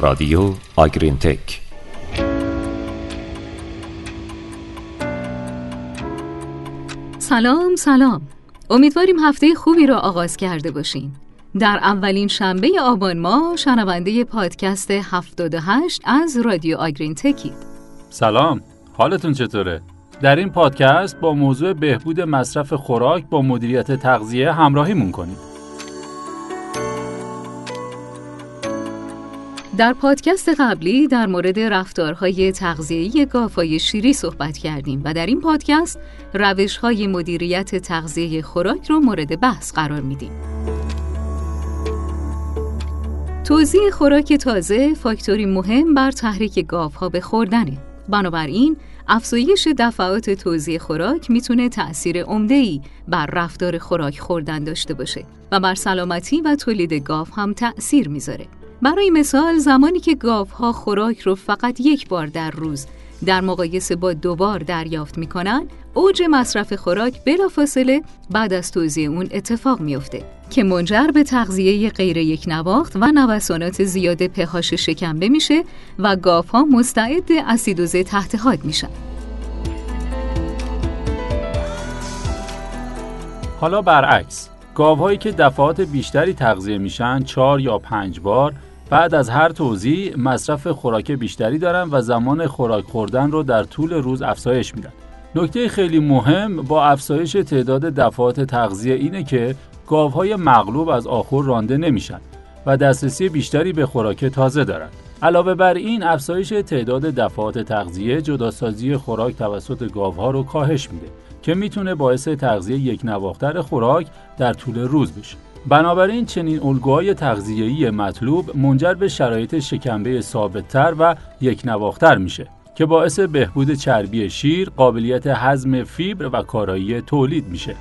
رادیو آگرین تک. سلام سلام. امیدواریم هفته خوبی را آغاز کرده باشین. در اولین شنبه آبان ما شنونده پادکست 78 از رادیو آگرین تکی سلام. حالتون چطوره؟ در این پادکست با موضوع بهبود مصرف خوراک با مدیریت تغذیه همراهیمون کنید در پادکست قبلی در مورد رفتارهای تغذیه‌ای گاوهای شیری صحبت کردیم و در این پادکست روش‌های مدیریت تغذیه خوراک رو مورد بحث قرار میدیم. توزیع خوراک تازه فاکتوری مهم بر تحریک گاوها به خوردنه. بنابراین افزایش دفعات توزیع خوراک می‌تونه تأثیر عمده‌ای بر رفتار خوراک خوردن داشته باشه و بر سلامتی و تولید گاو هم تأثیر می‌ذاره. برای مثال زمانی که گاوها خوراک رو فقط یک بار در روز در مقایسه با دوبار دریافت می‌کنن اوج مصرف خوراک بلافاصله بعد از توزیع اون اتفاق میافته که منجر به تغذیه غیر یک نواخت و نوسانات زیاد پهاش شکمبه میشه و گاوها مستعد اسیدوز تحت حاد میشن. حالا برعکس گاوهایی که دفعات بیشتری تغذیه میشن چهار یا پنج بار بعد از هر توزیع مصرف خوراک بیشتری دارن و زمان خوراک خوردن رو در طول روز افزایش میدن. نکته خیلی مهم با افزایش تعداد دفعات تغذیه اینه که گاوهای مغلوب از آخر رانده نمیشن و دسترسی بیشتری به خوراک تازه دارند. علاوه بر این افزایش تعداد دفعات تغذیه جداسازی خوراک توسط گاوها رو کاهش میده که می‌تونه باعث تغذیه یک نواختر خوراک در طول روز بشه. بنابراین چنین الگوهای تغذیه‌ای مطلوب منجر به شرایط شکمبه ثابتتر و یک نواختر میشه که باعث بهبود چربی شیر، قابلیت هضم فیبر و کارایی تولید میشه.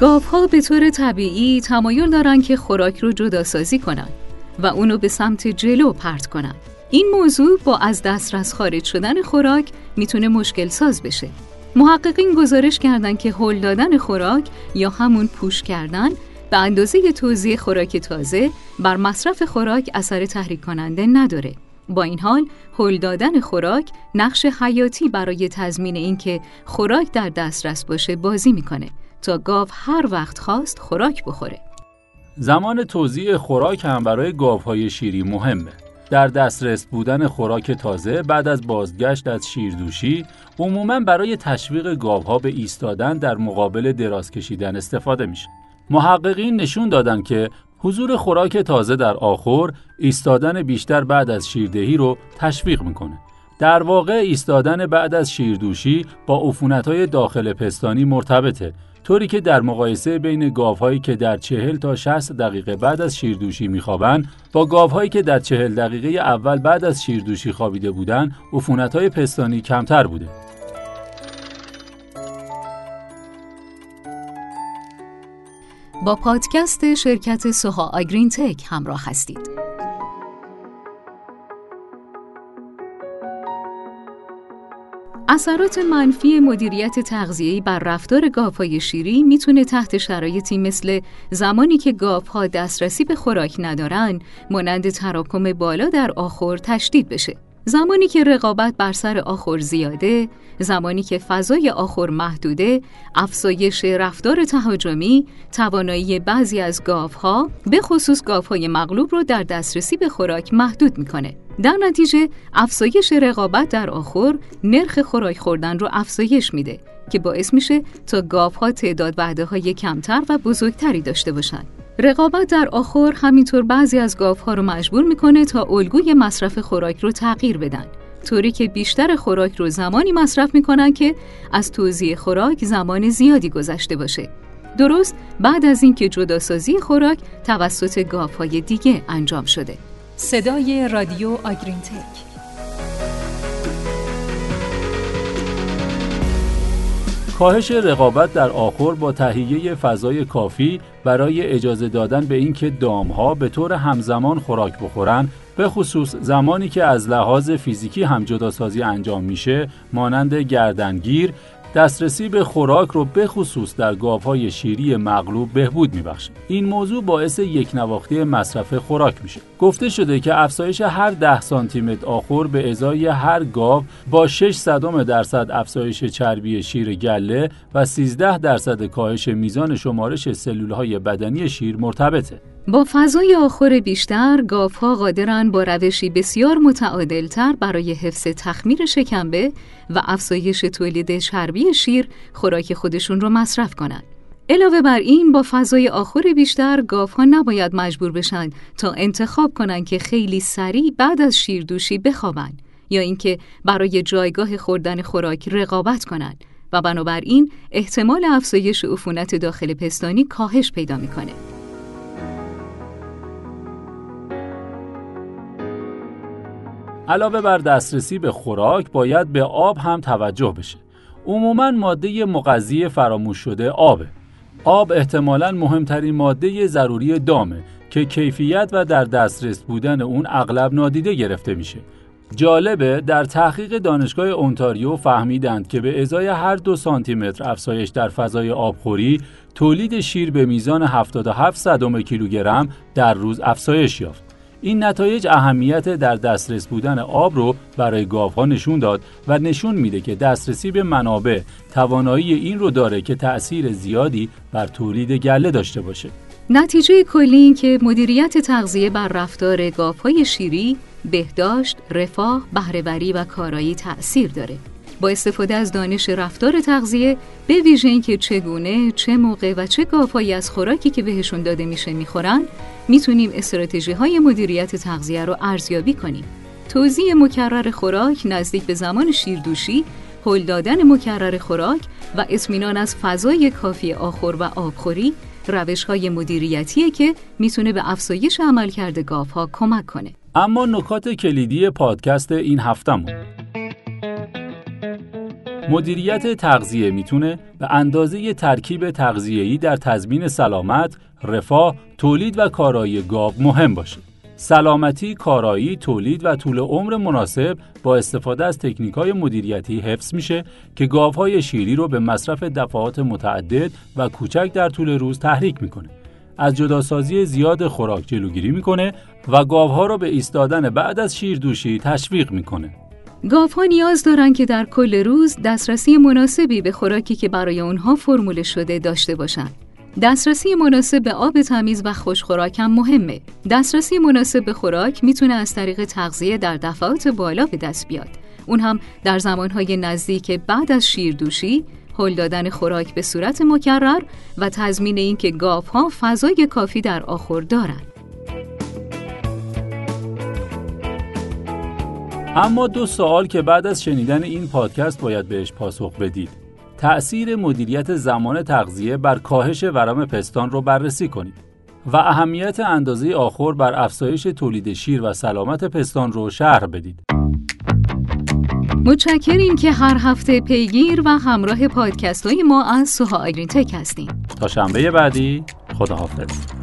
گاوها به طور طبیعی تمایل دارن که خوراک رو جداسازی کنن و اونو به سمت جلو پرت کنن. این موضوع با از دسترس خارج شدن خوراک می‌تونه مشکل ساز بشه. محققین گزارش کردند که هل دادن خوراک یا همون پوش کردن به اندازه توزیع خوراک تازه بر مصرف خوراک اثر تحریک کننده نداره. با این حال هل دادن خوراک نقش حیاتی برای تضمین اینکه خوراک در دسترس باشه بازی می‌کنه تا گاو هر وقت خواست خوراک بخوره. زمان توزیع خوراک هم برای گاوهای شیری مهمه. در دسترس بودن خوراک تازه بعد از بازگشت از شیردوشی عموما برای تشویق گاوها به ایستادن در مقابل دراز کشیدن استفاده میشه. محققین نشون دادن که حضور خوراک تازه در آخر ایستادن بیشتر بعد از شیردهی رو تشویق می‌کنه. در واقع ایستادن بعد از شیردوشی با عفونت‌های داخل پستانی مرتبطه طوری که در مقایسه بین گاوهایی که در چهل تا 60 دقیقه بعد از شیردوشی میخوابند با گاوهایی که در چهل دقیقه اول بعد از شیردوشی خوابیده بودند عفونت‌های پستانی کمتر بوده. با پادکست شرکت سوها آگرین تک همراه هستید. اثرات منفی مدیریت تغذیه‌ای بر رفتار گاوهای شیری می‌تونه تحت شرایطی مثل زمانی که گاوها دسترسی به خوراک ندارن مانند تراکم بالا در آخر تشدید بشه. زمانی که رقابت بر سر آخر زیاده، زمانی که فضای آخر محدوده، افزایش رفتار تهاجمی، توانایی بعضی از گاوها به خصوص گاوهای مغلوب رو در دسترسی به خوراک محدود می‌کنه. در نتیجه افزایش رقابت در آخر نرخ خوراک خوردن رو افزایش میده که باعث میشه تا گاوها تعداد وعده های کمتر و بزرگتری داشته باشند. رقابت در آخر همینطور بعضی از گاوها رو مجبور می‌کنه تا الگوی مصرف خوراک رو تغییر بدن. طوری که بیشتر خوراک رو زمانی مصرف می‌کنن که از توزیع خوراک زمان زیادی گذشته باشه. درست بعد از اینکه جداسازی خوراک توسط گاوهای دیگه انجام شده. صدای رادیو آگرینتک. کاهش رقابت در آخر با تهیه فضای کافی برای اجازه دادن به اینکه دامها به طور همزمان خوراک بخورن به خصوص زمانی که از لحاظ فیزیکی هم جداسازی انجام میشه مانند گردنگیر دسترسی به خوراک رو به خصوص در گاوهای شیری مغلوب بهبود میبخشه این موضوع باعث یک نواختی مصرف خوراک میشه. گفته شده که افزایش هر 10 سانتی متر آخر به ازای هر گاو با 6 صدم درصد افزایش چربی شیر گله و 13 درصد کاهش میزان شمارش سلولهای بدنی شیر مرتبطه. با فضای آخر بیشتر گاوها قادرن با روشی بسیار متعادلتر برای حفظ تخمیر شکمبه و افزایش تولید چربی شیر خوراک خودشون رو مصرف کنند. علاوه بر این با فضای آخر بیشتر گاوها نباید مجبور بشن تا انتخاب کنند که خیلی سریع بعد از شیردوشی بخوابن یا اینکه برای جایگاه خوردن خوراک رقابت کنند و بنابراین احتمال افزایش عفونت داخل پستانی کاهش پیدا می‌کنه. علاوه بر دسترسی به خوراک باید به آب هم توجه بشه. عموما ماده مغذی فراموش شده آبه. آب احتمالا مهمترین ماده ضروری دامه که کیفیت و در دسترس بودن اون اغلب نادیده گرفته میشه. جالبه در تحقیق دانشگاه اونتاریو فهمیدند که به ازای هر دو سانتی متر افزایش در فضای آبخوری تولید شیر به میزان 77 صدم کیلوگرم در روز افزایش یافت. این نتایج اهمیت در دسترس بودن آب رو برای گاوها نشون داد و نشون میده که دسترسی به منابع توانایی این رو داره که تأثیر زیادی بر تولید گله داشته باشه. نتیجه کلی این که مدیریت تغذیه بر رفتار گاوهای شیری، بهداشت، رفاه، بهرهوری و کارایی تأثیر داره. با استفاده از دانش رفتار تغذیه به ویژه اینکه چگونه، چه موقع و چه گاوهایی از خوراکی که بهشون داده میشه می‌خورن، می‌تونیم استراتژی های مدیریت تغذیه رو ارزیابی کنیم. توزیع مکرر خوراک نزدیک به زمان شیردوشی، هل دادن مکرر خوراک و اطمینان از فضای کافی آخر و آبخوری روش های مدیریتیه که می‌تونه به افزایش عملکرد گاوها کمک کنه. اما نکات کلیدی پادکست این هفتمون مدیریت تغذیه می‌تونه به اندازه ترکیب تغذیه‌ای در تضمین سلامت، رفاه، تولید و کارایی گاو مهم باشه. سلامتی، کارایی، تولید و طول عمر مناسب با استفاده از تکنیک‌های مدیریتی حفظ میشه که گاوهای شیری رو به مصرف دفعات متعدد و کوچک در طول روز تحریک می‌کنه. از جداسازی زیاد خوراک جلوگیری می‌کنه و گاوها رو به ایستادن بعد از شیردوشی تشویق می‌کنه. گاوها نیاز دارند که در کل روز دسترسی مناسبی به خوراکی که برای اونها فرموله شده داشته باشند. دسترسی مناسب به آب تمیز و خوشخوراک هم مهمه. دسترسی مناسب به خوراک می‌تونه از طریق تغذیه در دفعات بالا به دست بیاد. اون هم در زمانهای نزدیک بعد از شیردوشی، هل دادن خوراک به صورت مکرر و تضمین اینکه گاوها فضای کافی در آخر دارند. اما دو سوال که بعد از شنیدن این پادکست باید بهش پاسخ بدید. تأثیر مدیریت زمان تغذیه بر کاهش ورم پستان رو بررسی کنید و اهمیت اندازه آخر بر افزایش تولید شیر و سلامت پستان رو شرح بدید. متشکریم که هر هفته پیگیر و همراه پادکست های ما از سوها آگرین تک هستیم. تا شنبه بعدی خداحافظ.